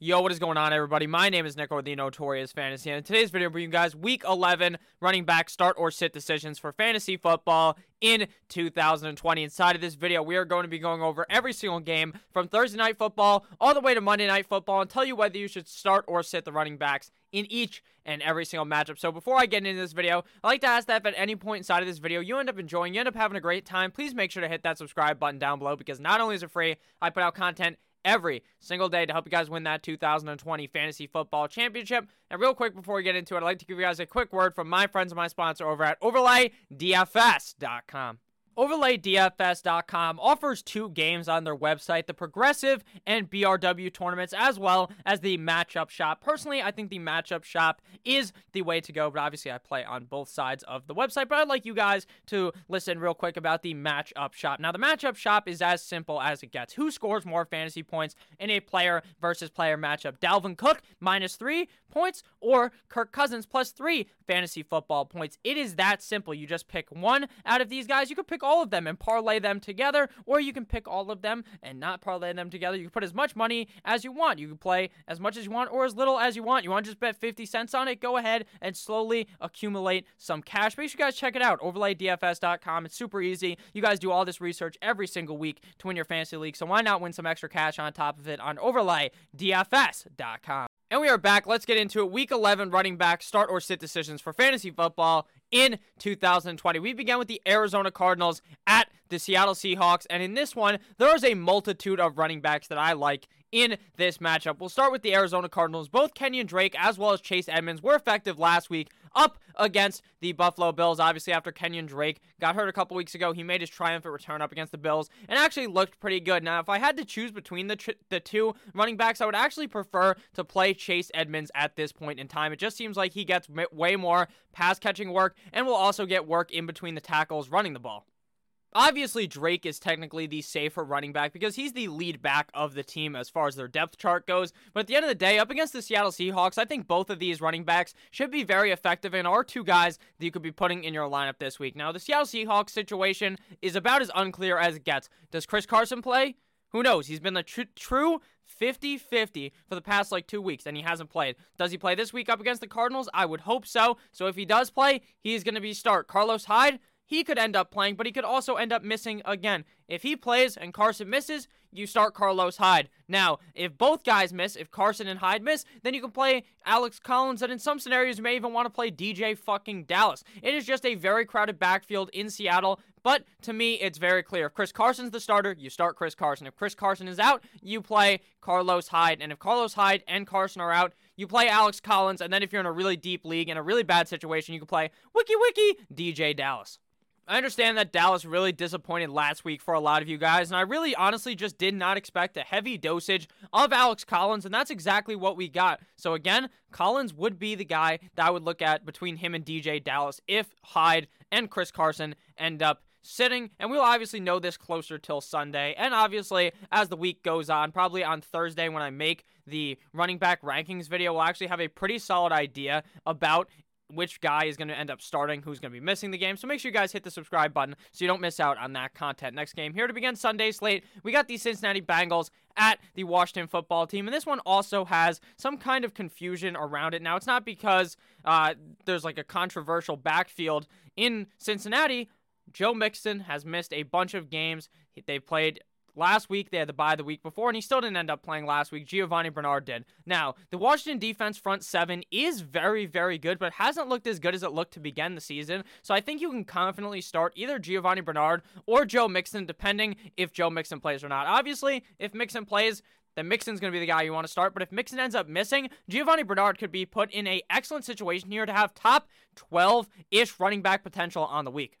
Yo, what is going on, everybody? My name is Nico with the Notorious Fantasy, and in today's video, bring you guys Week 11 running back start or sit decisions for fantasy football in 2020. Inside of this video, we are going to be going over every single game from Thursday Night Football all the way to Monday Night Football and tell you whether you should start or sit the running backs in each and every single matchup. So before I get into this video, I'd like to ask that if at any point inside of this video you end up enjoying, you end up having a great time, please make sure to hit that subscribe button down below because not only is it free, I put out content every single day to help you guys win that 2020 Fantasy Football Championship. And real quick before we get into it, I'd like to give you guys a quick word from my friends and my sponsor over at OverlayDFS.com. OverlayDFS.com offers two games on their website the Progressive and BRW tournaments, as well as the Matchup Shop. Personally, I think the Matchup Shop is the way to go, but obviously, I play on both sides of the website. But I'd like you guys to listen real quick about the Matchup Shop. Now, the Matchup Shop is as simple as it gets. Who scores more fantasy points in a player versus player matchup? Dalvin Cook minus three points or Kirk Cousins plus three fantasy football points. It is that simple. You just pick one out of these guys. You could pick all of them and parlay them together, or you can pick all of them and not parlay them together. You can put as much money as you want. You can play as much as you want or as little as you want. You want to just bet 50 cents on it? Go ahead and slowly accumulate some cash. Make sure you guys check it out. OverlayDFS.com. It's super easy. You guys do all this research every single week to win your fantasy league. So why not win some extra cash on top of it on OverlayDFS.com? And we are back. Let's get into it. Week 11 running back start or sit decisions for fantasy football in 2020. We began with the Arizona Cardinals at the Seattle Seahawks, and in this one, there is a multitude of running backs that I like in this matchup. We'll start with the Arizona Cardinals. Both Kenyon Drake as well as Chase Edmonds were effective last week up against the Buffalo Bills. Obviously, after Kenyon Drake got hurt a couple weeks ago, he made his triumphant return up against the Bills and actually looked pretty good. Now, if I had to choose between the tr- the two running backs, I would actually prefer to play Chase Edmonds at this point in time. It just seems like he gets way more pass catching work and will also get work in between the tackles running the ball. Obviously, Drake is technically the safer running back because he's the lead back of the team as far as their depth chart goes. But at the end of the day, up against the Seattle Seahawks, I think both of these running backs should be very effective and are two guys that you could be putting in your lineup this week. Now, the Seattle Seahawks situation is about as unclear as it gets. Does Chris Carson play? Who knows? He's been the tr- true 50 50 for the past like two weeks, and he hasn't played. Does he play this week up against the Cardinals? I would hope so. So if he does play, he's going to be start. Carlos Hyde, he could end up playing, but he could also end up missing again. If he plays and Carson misses, you start Carlos Hyde. Now, if both guys miss, if Carson and Hyde miss, then you can play Alex Collins, and in some scenarios, you may even want to play DJ fucking Dallas. It is just a very crowded backfield in Seattle, but to me, it's very clear. If Chris Carson's the starter, you start Chris Carson. If Chris Carson is out, you play Carlos Hyde. And if Carlos Hyde and Carson are out, you play Alex Collins. And then if you're in a really deep league, in a really bad situation, you can play Wiki Wiki DJ Dallas. I understand that Dallas really disappointed last week for a lot of you guys, and I really honestly just did not expect a heavy dosage of Alex Collins, and that's exactly what we got. So again, Collins would be the guy that I would look at between him and DJ Dallas if Hyde and Chris Carson end up sitting, and we'll obviously know this closer till Sunday. And obviously, as the week goes on, probably on Thursday when I make the running back rankings video, we'll actually have a pretty solid idea about which guy is going to end up starting, who's going to be missing the game. So make sure you guys hit the subscribe button so you don't miss out on that content. Next game here to begin Sunday slate, we got the Cincinnati Bengals at the Washington football team. And this one also has some kind of confusion around it. Now, it's not because uh, there's like a controversial backfield in Cincinnati. Joe Mixon has missed a bunch of games. They played Last week, they had the bye the week before, and he still didn't end up playing last week. Giovani Bernard did. Now, the Washington defense front seven is very, very good, but hasn't looked as good as it looked to begin the season. So I think you can confidently start either Giovani Bernard or Joe Mixon, depending if Joe Mixon plays or not. Obviously, if Mixon plays, then Mixon's going to be the guy you want to start. But if Mixon ends up missing, Giovani Bernard could be put in a excellent situation here to have top 12-ish running back potential on the week.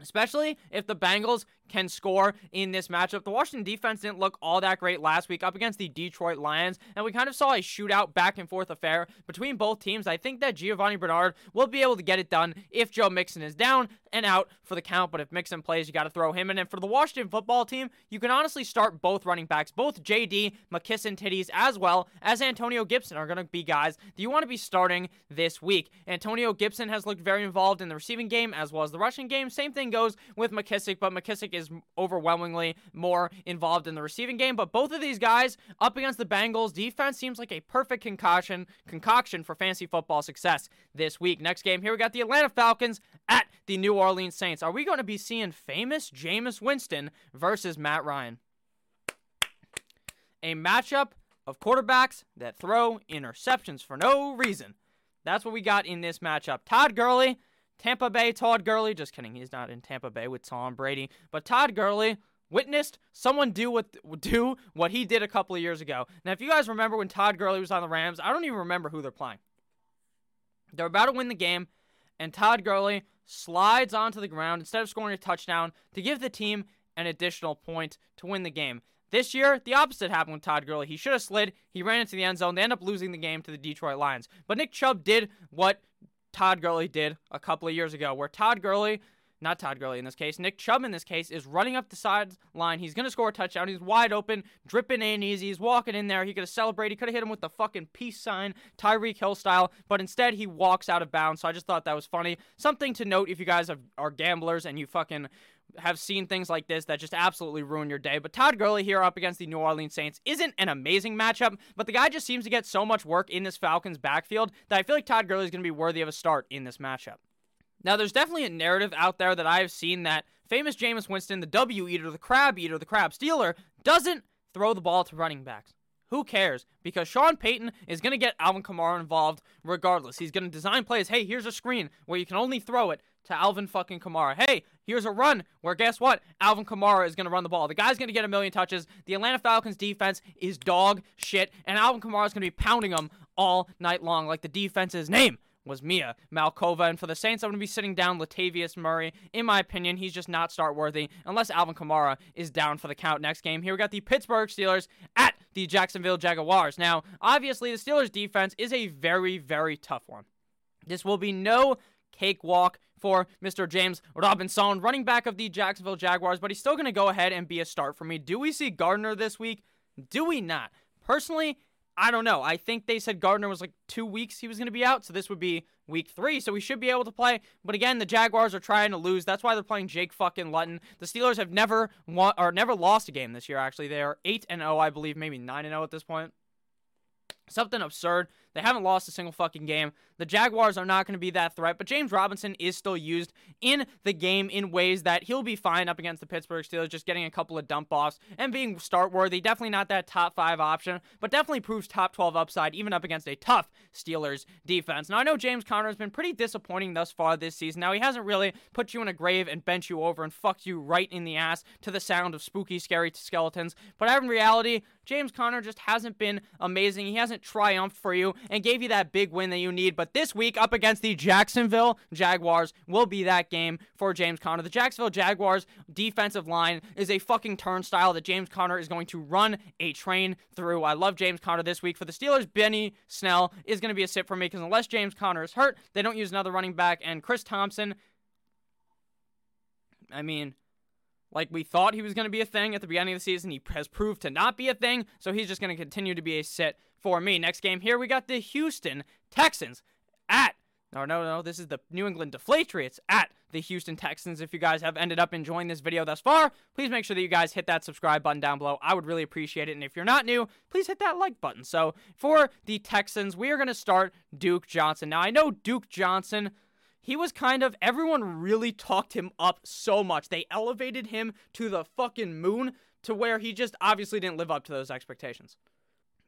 Especially if the Bengals can score in this matchup. The Washington defense didn't look all that great last week up against the Detroit Lions, and we kind of saw a shootout back and forth affair between both teams. I think that Giovani Bernard will be able to get it done if Joe Mixon is down and out for the count. But if Mixon plays, you got to throw him in. And for the Washington football team, you can honestly start both running backs, both JD, McKissic, Titties, as well as Antonio Gibson are going to be guys that you want to be starting this week. Antonio Gibson has looked very involved in the receiving game as well as the rushing game. Same thing goes with McKissic, but McKissic Is overwhelmingly more involved in the receiving game, but both of these guys up against the Bengals defense seems like a perfect concoction concoction for fantasy football success this week. Next game here we got the Atlanta Falcons at the New Orleans Saints. Are we going to be seeing famous Jameis Winston versus Matt Ryan? A matchup of quarterbacks that throw interceptions for no reason. That's what we got in this matchup. Todd Gurley, Tampa Bay Todd Gurley, just kidding, he's not in Tampa Bay with Tom Brady, but Todd Gurley witnessed someone do what do what he did a couple of years ago. Now, if you guys remember when Todd Gurley was on the Rams, I don't even remember who they're playing. They're about to win the game, and Todd Gurley slides onto the ground instead of scoring a touchdown to give the team an additional point to win the game. This year, the opposite happened with Todd Gurley. He should have slid. He ran into the end zone. They end up losing the game to the Detroit Lions. But Nick Chubb did what Todd Gurley did a couple of years ago, where Todd Gurley, not Todd Gurley in this case, Nick Chubb in this case, is running up the sideline. He's going to score a touchdown. He's wide open, dripping in easy. He's walking in there. He could have celebrated. He could have hit him with the fucking peace sign, Tyreek Hill style, but instead he walks out of bounds. So I just thought that was funny. Something to note if you guys have, are gamblers and you fucking have seen things like this that just absolutely ruin your day. But Todd Gurley here up against the New Orleans Saints isn't an amazing matchup, but the guy just seems to get so much work in this Falcons backfield that I feel like Todd Gurley is going to be worthy of a start in this matchup. Now, there's definitely a narrative out there that I've seen that famous Jameis Winston, the W eater, the crab eater, the crab stealer, doesn't throw the ball to running backs. Who cares? Because Sean Payton is going to get Alvin Kamara involved regardless. He's going to design plays. Hey, here's a screen where you can only throw it to Alvin fucking Kamara. Hey, here's a run where guess what? Alvin Kamara is going to run the ball. The guy's going to get a million touches. The Atlanta Falcons defense is dog shit, and Alvin Kamara is going to be pounding them all night long like the defense's name was Mia Malkova. And for the Saints, I'm going to be sitting down Latavius Murray. In my opinion, he's just not start worthy unless Alvin Kamara is down for the count next game. Here we got the Pittsburgh Steelers at the Jacksonville Jaguars. Now, obviously, the Steelers defense is a very, very tough one. This will be no cakewalk for Mr. James Robinson, running back of the Jacksonville Jaguars, but he's still going to go ahead and be a start for me. Do we see Gardner this week? Do we not? Personally, I don't know. I think they said Gardner was like two weeks he was going to be out, so this would be week three, so we should be able to play. But again, the Jaguars are trying to lose. That's why they're playing Jake fucking Luton. The Steelers have never won or never lost a game this year. Actually, they are eight and zero, oh, I believe, maybe nine and zero oh at this point. Something absurd. They haven't lost a single fucking game. The Jaguars are not going to be that threat, but James Robinson is still used in the game in ways that he'll be fine up against the Pittsburgh Steelers, just getting a couple of dump offs and being start worthy. Definitely not that top five option, but definitely proves top 12 upside, even up against a tough Steelers defense. Now, I know James Conner has been pretty disappointing thus far this season. Now, he hasn't really put you in a grave and bent you over and fucked you right in the ass to the sound of spooky, scary skeletons, but in reality, James Conner just hasn't been amazing. He hasn't triumphed for you and gave you that big win that you need. But this week, up against the Jacksonville Jaguars, will be that game for James Conner. The Jacksonville Jaguars defensive line is a fucking turnstile that James Conner is going to run a train through. I love James Conner this week. For the Steelers, Benny Snell is going to be a sit for me because unless James Conner is hurt, they don't use another running back. And Chris Thompson, I mean, like we thought he was going to be a thing at the beginning of the season. He has proved to not be a thing, so he's just going to continue to be a sit for me. Next game here, we got the Houston Texans at. No, no, no. This is the New England Deflatriots at the Houston Texans. If you guys have ended up enjoying this video thus far, please make sure that you guys hit that subscribe button down below. I would really appreciate it. And if you're not new, please hit that like button. So for the Texans, we are going to start Duke Johnson. Now, I know Duke Johnson he was kind of everyone really talked him up so much. They elevated him to the fucking moon to where he just obviously didn't live up to those expectations.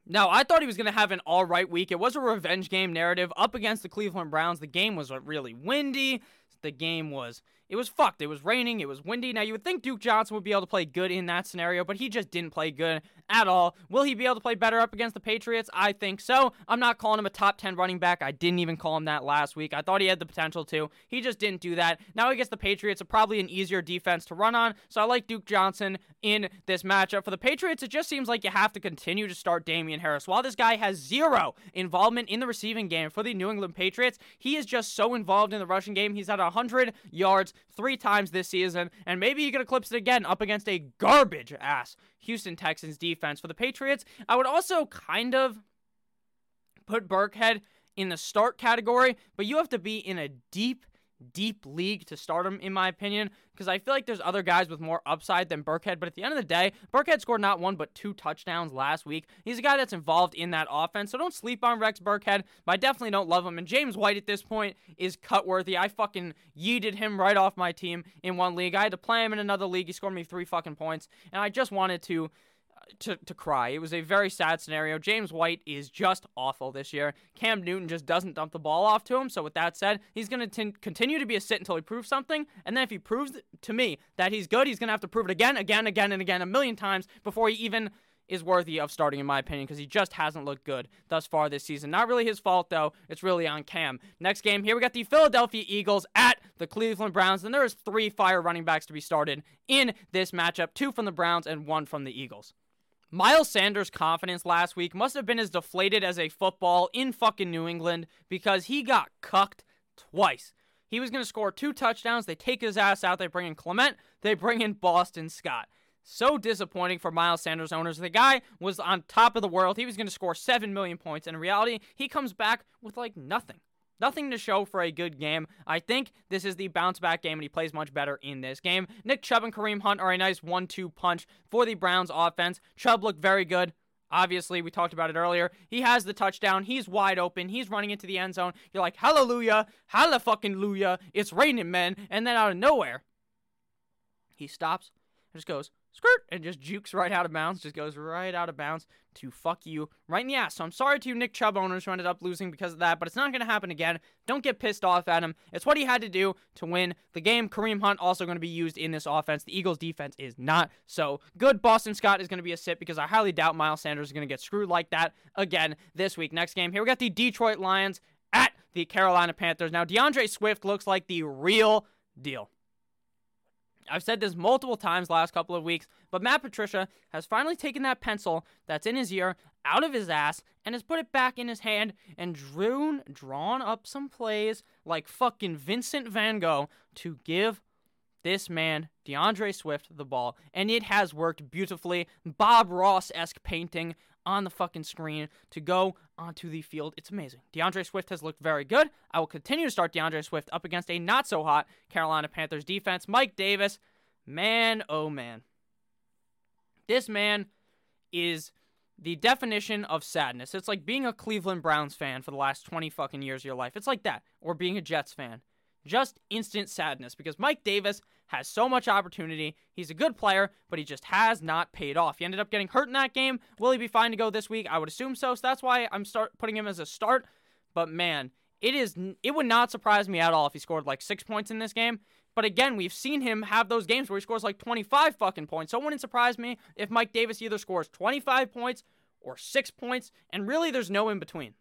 Now, I thought he was going to have an all right week. It was a revenge game narrative up against the Cleveland Browns. The game was really windy. The game was it was fucked. It was raining. It was windy. Now, you would think Duke Johnson would be able to play good in that scenario, but he just didn't play good at all. Will he be able to play better up against the Patriots? I think so. I'm not calling him a top 10 running back. I didn't even call him that last week. I thought he had the potential to. He just didn't do that. Now, against the Patriots, are probably an easier defense to run on, so I like Duke Johnson in this matchup. For the Patriots, it just seems like you have to continue to start Damien Harris. While this guy has zero involvement in the receiving game for the New England Patriots, he is just so involved in the rushing game. He's at 100 yards three times this season, and maybe he could eclipse it again up against a garbage ass Houston Texans defense. For the Patriots, I would also kind of put Burkhead in the start category, but you have to be in a deep, deep league to start him, in my opinion, because I feel like there's other guys with more upside than Burkhead. But at the end of the day, Burkhead scored not one but two touchdowns last week. He's a guy that's involved in that offense, so don't sleep on Rex Burkhead. But I definitely don't love him. And James White at this point is cut worthy. I fucking yeeted him right off my team in one league. I had to play him in another league. He scored me three fucking points, and I just wanted to to, to cry. It was a very sad scenario. James White is just awful this year. Cam Newton just doesn't dump the ball off to him. So, with that said, he's going to continue to be a sit until he proves something. And then, if he proves to me that he's good, he's going to have to prove it again, again, again, and again, a million times before he even is worthy of starting, in my opinion, because he just hasn't looked good thus far this season. Not really his fault, though. It's really on Cam. Next game, here we got the Philadelphia Eagles at the Cleveland Browns, and there is three fire running backs to be started in this matchup two from the Browns and one from the Eagles. Miles Sanders' confidence last week must have been as deflated as a football in fucking New England because he got cucked twice. He was going to score two touchdowns. They take his ass out. They bring in Clement. They bring in Boston Scott. So disappointing for Miles Sanders owners. The guy was on top of the world. He was going to score 7 million points. And in reality, he comes back with like nothing. Nothing to show for a good game. I think this is the bounce back game, and he plays much better in this game. Nick Chubb and Kareem Hunt are a nice one two punch for the Browns offense. Chubb looked very good. Obviously, we talked about it earlier. He has the touchdown. He's wide open. He's running into the end zone. You're like, hallelujah, hallelujah, fucking lujah. It's raining, men. And then out of nowhere, he stops and just goes, skirt, and just jukes right out of bounds, just goes right out of bounds to fuck you right in the ass. So I'm sorry to you Nick Chubb owners who ended up losing because of that, but it's not going to happen again. Don't get pissed off at him. It's what he had to do to win the game. Kareem Hunt also going to be used in this offense. The Eagles defense is not so good. Boston Scott is going to be a sit because I highly doubt Miles Sanders is going to get screwed like that again this week. Next game, here we got the Detroit Lions at the Carolina Panthers. Now, DeAndre Swift looks like the real deal. I've said this multiple times last couple of weeks, but Matt Patricia has finally taken that pencil that's in his ear out of his ass and has put it back in his hand and drawn drawn up some plays like fucking Vincent Van Gogh to give this man, DeAndre Swift, the ball. And it has worked beautifully. Bob Ross esque painting on the fucking screen to go onto the field. It's amazing. DeAndre Swift has looked very good. I will continue to start DeAndre Swift up against a not so hot Carolina Panthers defense. Mike Davis, man, oh man. This man is the definition of sadness. It's like being a Cleveland Browns fan for the last 20 fucking years of your life. It's like that. Or being a Jets fan. Just instant sadness because Mike Davis has so much opportunity. He's a good player, but he just has not paid off. He ended up getting hurt in that game. Will he be fine to go this week? I would assume so. So that's why I'm start putting him as a start. But man, it is it would not surprise me at all if he scored like 6 points in this game. But again, we've seen him have those games where he scores like 25 fucking points. So it wouldn't surprise me if Mike Davis either scores 25 points or 6 points and really there's no in between.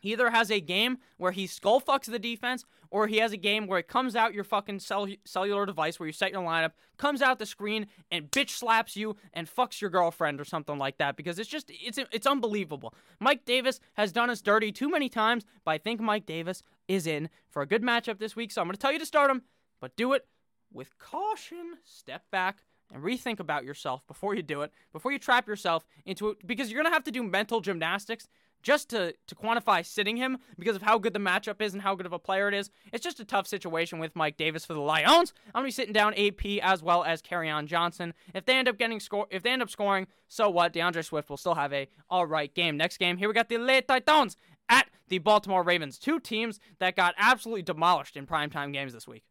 He either has a game where he skull fucks the defense, or he has a game where it comes out your fucking cell- cellular device where you set your lineup, comes out the screen and bitch slaps you and fucks your girlfriend or something like that. Because it's just it's it's unbelievable. Mike Davis has done us dirty too many times, but I think Mike Davis is in for a good matchup this week. So I'm going to tell you to start him, but do it with caution. Step back and rethink about yourself before you do it, before you trap yourself into it, because you're going to have to do mental gymnastics just to, to quantify sitting him because of how good the matchup is and how good of a player it is. It's just a tough situation with Mike Davis for the Lions. I'm gonna be sitting down AP as well as on Johnson. If they end up getting score, if they end up scoring, so what? DeAndre Swift will still have a all right game. Next game, here we got the Le Titans at the Baltimore Ravens, two teams that got absolutely demolished in primetime games this week.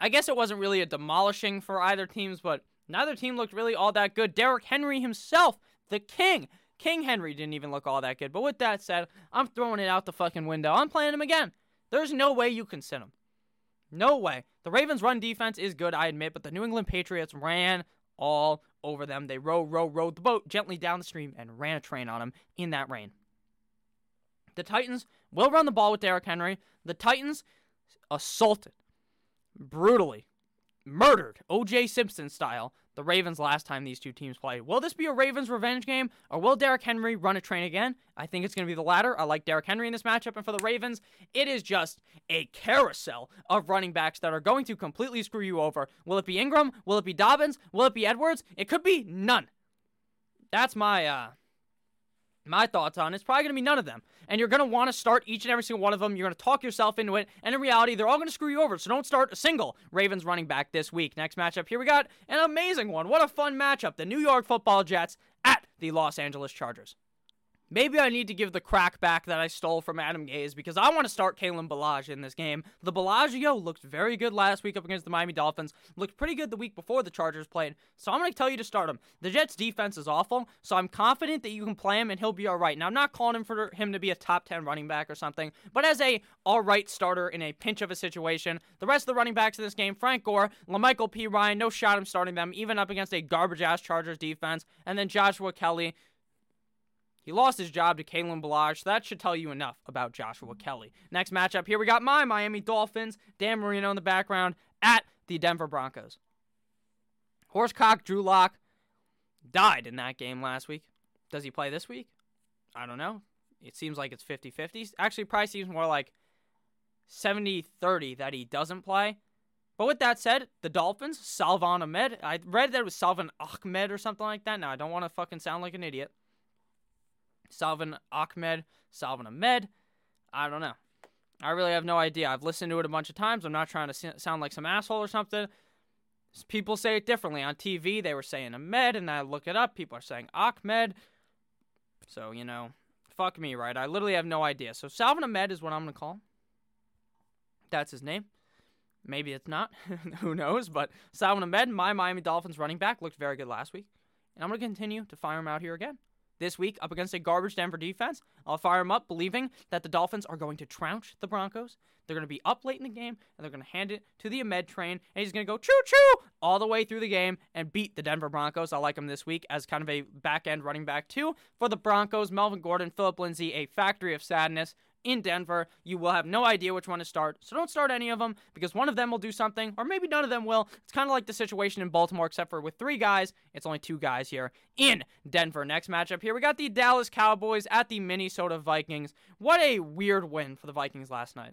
I guess it wasn't really a demolishing for either teams, but neither team looked really all that good. Derrick Henry himself, the king, King Henry didn't even look all that good. But with that said, I'm throwing it out the fucking window. I'm playing him again. There's no way you can sit him. No way. The Ravens' run defense is good, I admit, but the New England Patriots ran all over them. They row, row, rowed the boat gently down the stream and ran a train on them in that rain. The Titans will run the ball with Derrick Henry. The Titans assaulted, brutally, murdered, OJ Simpson style, the Ravens last time these two teams played. Will this be a Ravens revenge game, or will Derrick Henry run a train again? I think it's going to be the latter. I like Derrick Henry in this matchup, and for the Ravens, it is just a carousel of running backs that are going to completely screw you over. Will it be Ingram? Will it be Dobbins? Will it be Edwards? It could be none. That's my uh my thoughts on it's probably going to be none of them. And you're going to want to start each and every single one of them. You're going to talk yourself into it. And in reality, they're all going to screw you over. So don't start a single Ravens running back this week. Next matchup, here we got an amazing one. What a fun matchup. The New York football Jets at the Los Angeles Chargers. Maybe I need to give the crack back that I stole from Adam Gase because I want to start Kalen Ballage in this game. The Bellagio looked very good last week up against the Miami Dolphins, looked pretty good the week before the Chargers played, so I'm going to tell you to start him. The Jets' defense is awful, so I'm confident that you can play him and he'll be all right. Now, I'm not calling him for him to be a top 10 running back or something, but as a all right starter in a pinch of a situation, the rest of the running backs in this game, Frank Gore, La'Mical Perine, no shot him starting them, even up against a garbage ass Chargers defense, and then Joshua Kelley. He lost his job to Kalen Ballage, so that should tell you enough about Joshua Kelley. Next matchup here, we got my Miami Dolphins, Dan Marino in the background, at the Denver Broncos. Horsecock Drew Lock died in that game last week. Does he play this week? I don't know. It seems like it's 50 50. Actually, probably seems more like 70 30 that he doesn't play. But with that said, the Dolphins, Salvon Ahmed, I read that it was Salvon Ahmed or something like that. Now, I don't want to fucking sound like an idiot. Salvon Ahmed, Salvon Ahmed. I don't know. I really have no idea. I've listened to it a bunch of times. I'm not trying to sound like some asshole or something. People say it differently. On TV, they were saying Ahmed, and I look it up. People are saying Ahmed. So, you know, fuck me, right? I literally have no idea. So, Salvon Ahmed is what I'm going to call That's his name. Maybe it's not. Who knows? But Salvon Ahmed, my Miami Dolphins running back, looked very good last week. And I'm going to continue to fire him out here again this week up against a garbage Denver defense. I'll fire him up, believing that the Dolphins are going to trounce the Broncos. They're going to be up late in the game, and they're going to hand it to the Ahmed train, and he's going to go choo choo all the way through the game and beat the Denver Broncos. I like him this week as kind of a back end running back, too. For the Broncos, Melvin Gordon, Phillip Lindsay, a factory of sadness in Denver. You will have no idea which one to start, so don't start any of them because one of them will do something, or maybe none of them will. It's kind of like the situation in Baltimore, except for with three guys, it's only two guys here in Denver. Next matchup here, we got the Dallas Cowboys at the Minnesota Vikings. What a weird win for the Vikings last night.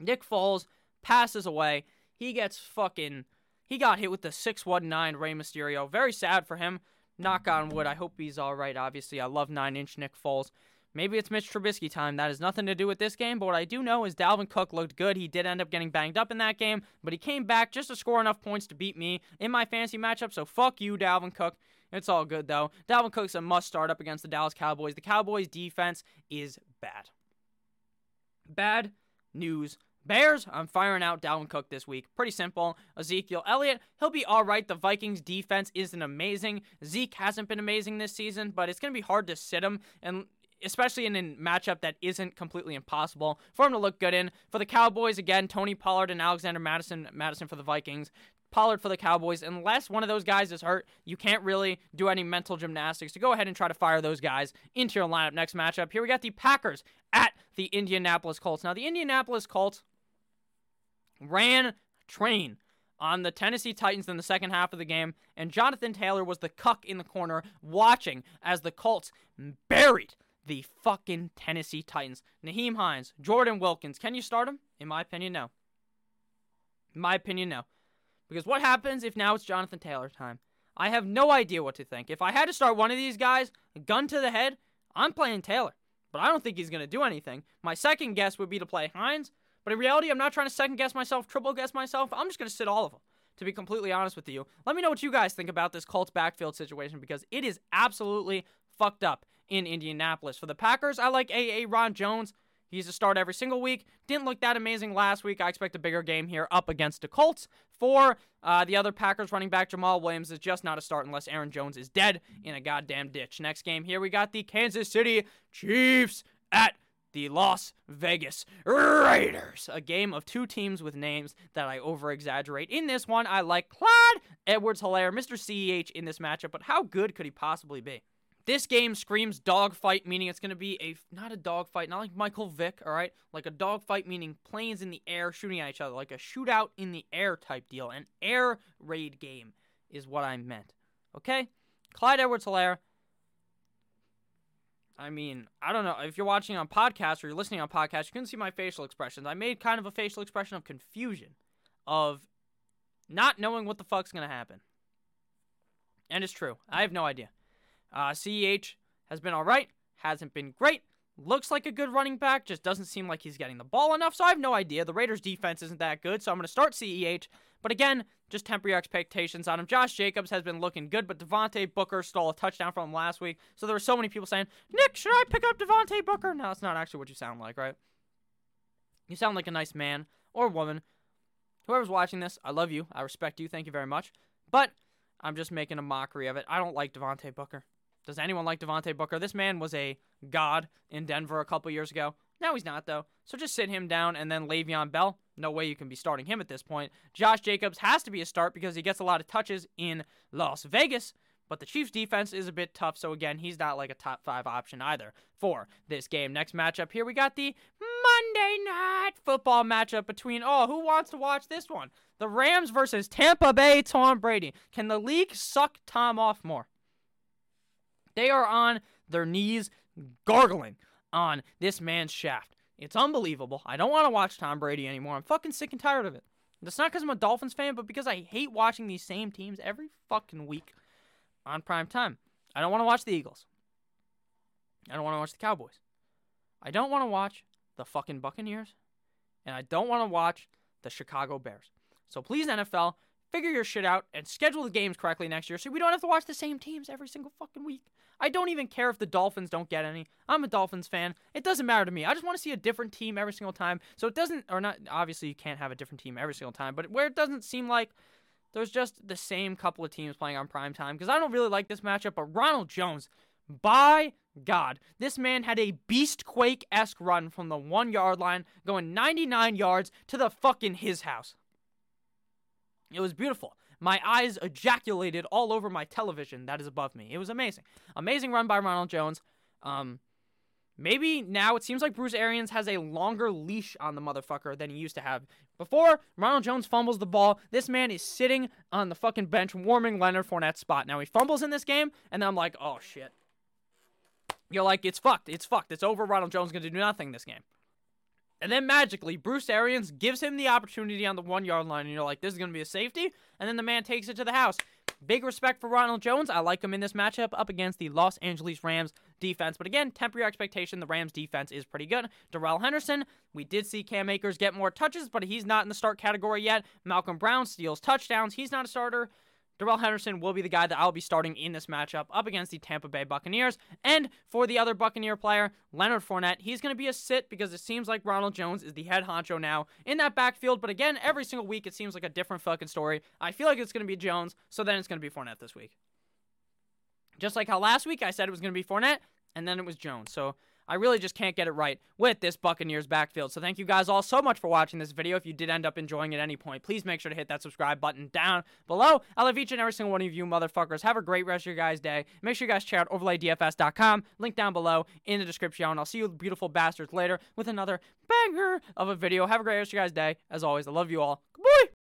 Nick Foles passes away. He gets fucking. He got hit with the 619 Rey Mysterio. Very sad for him. Knock on wood. I hope he's all right. Obviously, I love 9 inch Nick Foles. Maybe it's Mitch Trubisky time. That has nothing to do with this game, but what I do know is Dalvin Cook looked good. He did end up getting banged up in that game, but he came back just to score enough points to beat me in my fantasy matchup. So fuck you, Dalvin Cook. It's all good though. Dalvin Cook's a must start up against the Dallas Cowboys. The Cowboys defense is bad. Bad news Bears, I'm firing out Dalvin Cook this week. Pretty simple. Ezekiel Elliott, he'll be all right. The Vikings defense isn't amazing. Zeke hasn't been amazing this season, but it's going to be hard to sit him. And especially in a matchup that isn't completely impossible for him to look good in. For the Cowboys, again, Tony Pollard and Alexander Mattison, Mattison for the Vikings. Pollard for the Cowboys. Unless one of those guys is hurt, you can't really do any mental gymnastics to go ahead and try to fire those guys into your lineup. Next matchup, here we got the Packers at the Indianapolis Colts. Now, the Indianapolis Colts ran train on the Tennessee Titans in the second half of the game, and Jonathan Taylor was the cuck in the corner watching as the Colts buried the fucking Tennessee Titans. Nyheim Hines, Jordan Wilkins. Can you start him? In my opinion, no. In my opinion, no. Because what happens if now it's Jonathan Taylor time? I have no idea what to think. If I had to start one of these guys, gun to the head, I'm playing Taylor. But I don't think he's going to do anything. My second guess would be to play Hines. But in reality, I'm not trying to second guess myself, triple guess myself. I'm just going to sit all of them, to be completely honest with you. Let me know what you guys think about this Colts backfield situation because it is absolutely fucked up in Indianapolis. For the Packers, I like A.A. Ron Jones. He's a start every single week. Didn't look that amazing last week. I expect a bigger game here up against the Colts. For uh, the other Packers running back, Jamaal Williams is just not a start unless Aaron Jones is dead in a goddamn ditch. Next game here, we got the Kansas City Chiefs at the Las Vegas Raiders. A game of two teams with names that I over exaggerate. In this one, I like Clyde Edwards Helaire, Mr. CEH in this matchup, but how good could he possibly be? This game screams dogfight, meaning it's going to be a not a dogfight, not like Michael Vick, all right? Like a dogfight, meaning planes in the air shooting at each other, like a shootout in the air type deal. An air raid game is what I meant. Okay? Clyde Edwards Helaire. I mean, I don't know. If you're watching on podcast or you're listening on podcast, you can see my facial expressions. I made kind of a facial expression of confusion, of not knowing what the fuck's going to happen. And it's true. I have no idea. Uh, CEH has been all right, hasn't been great. Looks like a good running back, just doesn't seem like he's getting the ball enough. So I have no idea. The Raiders' defense isn't that good, so I'm going to start CEH. But again, just temper your expectations on him. Josh Jacobs has been looking good, but Devontae Booker stole a touchdown from him last week. So there were so many people saying, Nick, should I pick up Devontae Booker? No, that's not actually what you sound like, right? You sound like a nice man or woman. Whoever's watching this, I love you. I respect you. Thank you very much. But I'm just making a mockery of it. I don't like Devontae Booker. Does anyone like Devontae Booker? This man was a god in Denver a couple years ago. Now he's not, though. So just sit him down and then Le'Veon Bell. No way you can be starting him at this point. Josh Jacobs has to be a start because he gets a lot of touches in Las Vegas. But the Chiefs' defense is a bit tough, so again, he's not like a top five option either for this game. Next matchup here, we got the Monday Night Football matchup between, oh, who wants to watch this one? The Rams versus Tampa Bay Tom Brady. Can the league suck Tom off more? They are on their knees gargling on this man's shaft. It's unbelievable. I don't want to watch Tom Brady anymore. I'm fucking sick and tired of it. That's not because I'm a Dolphins fan, but because I hate watching these same teams every fucking week on prime time. I don't want to watch the Eagles. I don't want to watch the Cowboys. I don't want to watch the fucking Buccaneers. And I don't want to watch the Chicago Bears. So please, NFL, figure your shit out and schedule the games correctly next year so we don't have to watch the same teams every single fucking week. I don't even care if the Dolphins don't get any. I'm a Dolphins fan. It doesn't matter to me. I just want to see a different team every single time. So it doesn't, or not, obviously you can't have a different team every single time, but where it doesn't seem like there's just the same couple of teams playing on prime time because I don't really like this matchup, but Ronald Jones, by God, this man had a beastquake esque run from the one yard line, going 99 yards to the fucking his house. It was beautiful. My eyes ejaculated all over my television that is above me. It was amazing. Amazing run by Ronald Jones. Um, maybe now it seems like Bruce Arians has a longer leash on the motherfucker than he used to have. Before Ronald Jones fumbles the ball, this man is sitting on the fucking bench warming Leonard Fournette's spot. Now he fumbles in this game, and I'm like, oh shit. You're like, it's fucked. It's fucked. It's over. Ronald Jones going to do nothing this game. And then magically, Bruce Arians gives him the opportunity on the one yard line, and you're like, this is going to be a safety. And then the man takes it to the house. Big respect for Ronald Jones. I like him in this matchup up against the Los Angeles Rams defense. But again, temper your expectation. The Rams defense is pretty good. Darrell Henderson, we did see Cam Akers get more touches, but he's not in the start category yet. Malcolm Brown steals touchdowns. He's not a starter. Darrell Henderson will be the guy that I'll be starting in this matchup up against the Tampa Bay Buccaneers. And for the other Buccaneer player, Leonard Fournette, he's going to be a sit because it seems like Ronald Jones is the head honcho now in that backfield. But again, every single week it seems like a different fucking story. I feel like it's going to be Jones, so then it's going to be Fournette this week. Just like how last week I said it was going to be Fournette, and then it was Jones. So I really just can't get it right with this Buccaneers backfield. So thank you guys all so much for watching this video. If you did end up enjoying it at any point, please make sure to hit that subscribe button down below. I love each and every single one of you motherfuckers. Have a great rest of your guys' day. Make sure you guys check out overlaydfs.com. Link down below in the description. And I'll see you beautiful bastards later with another banger of a video. Have a great rest of your guys' day. As always, I love you all.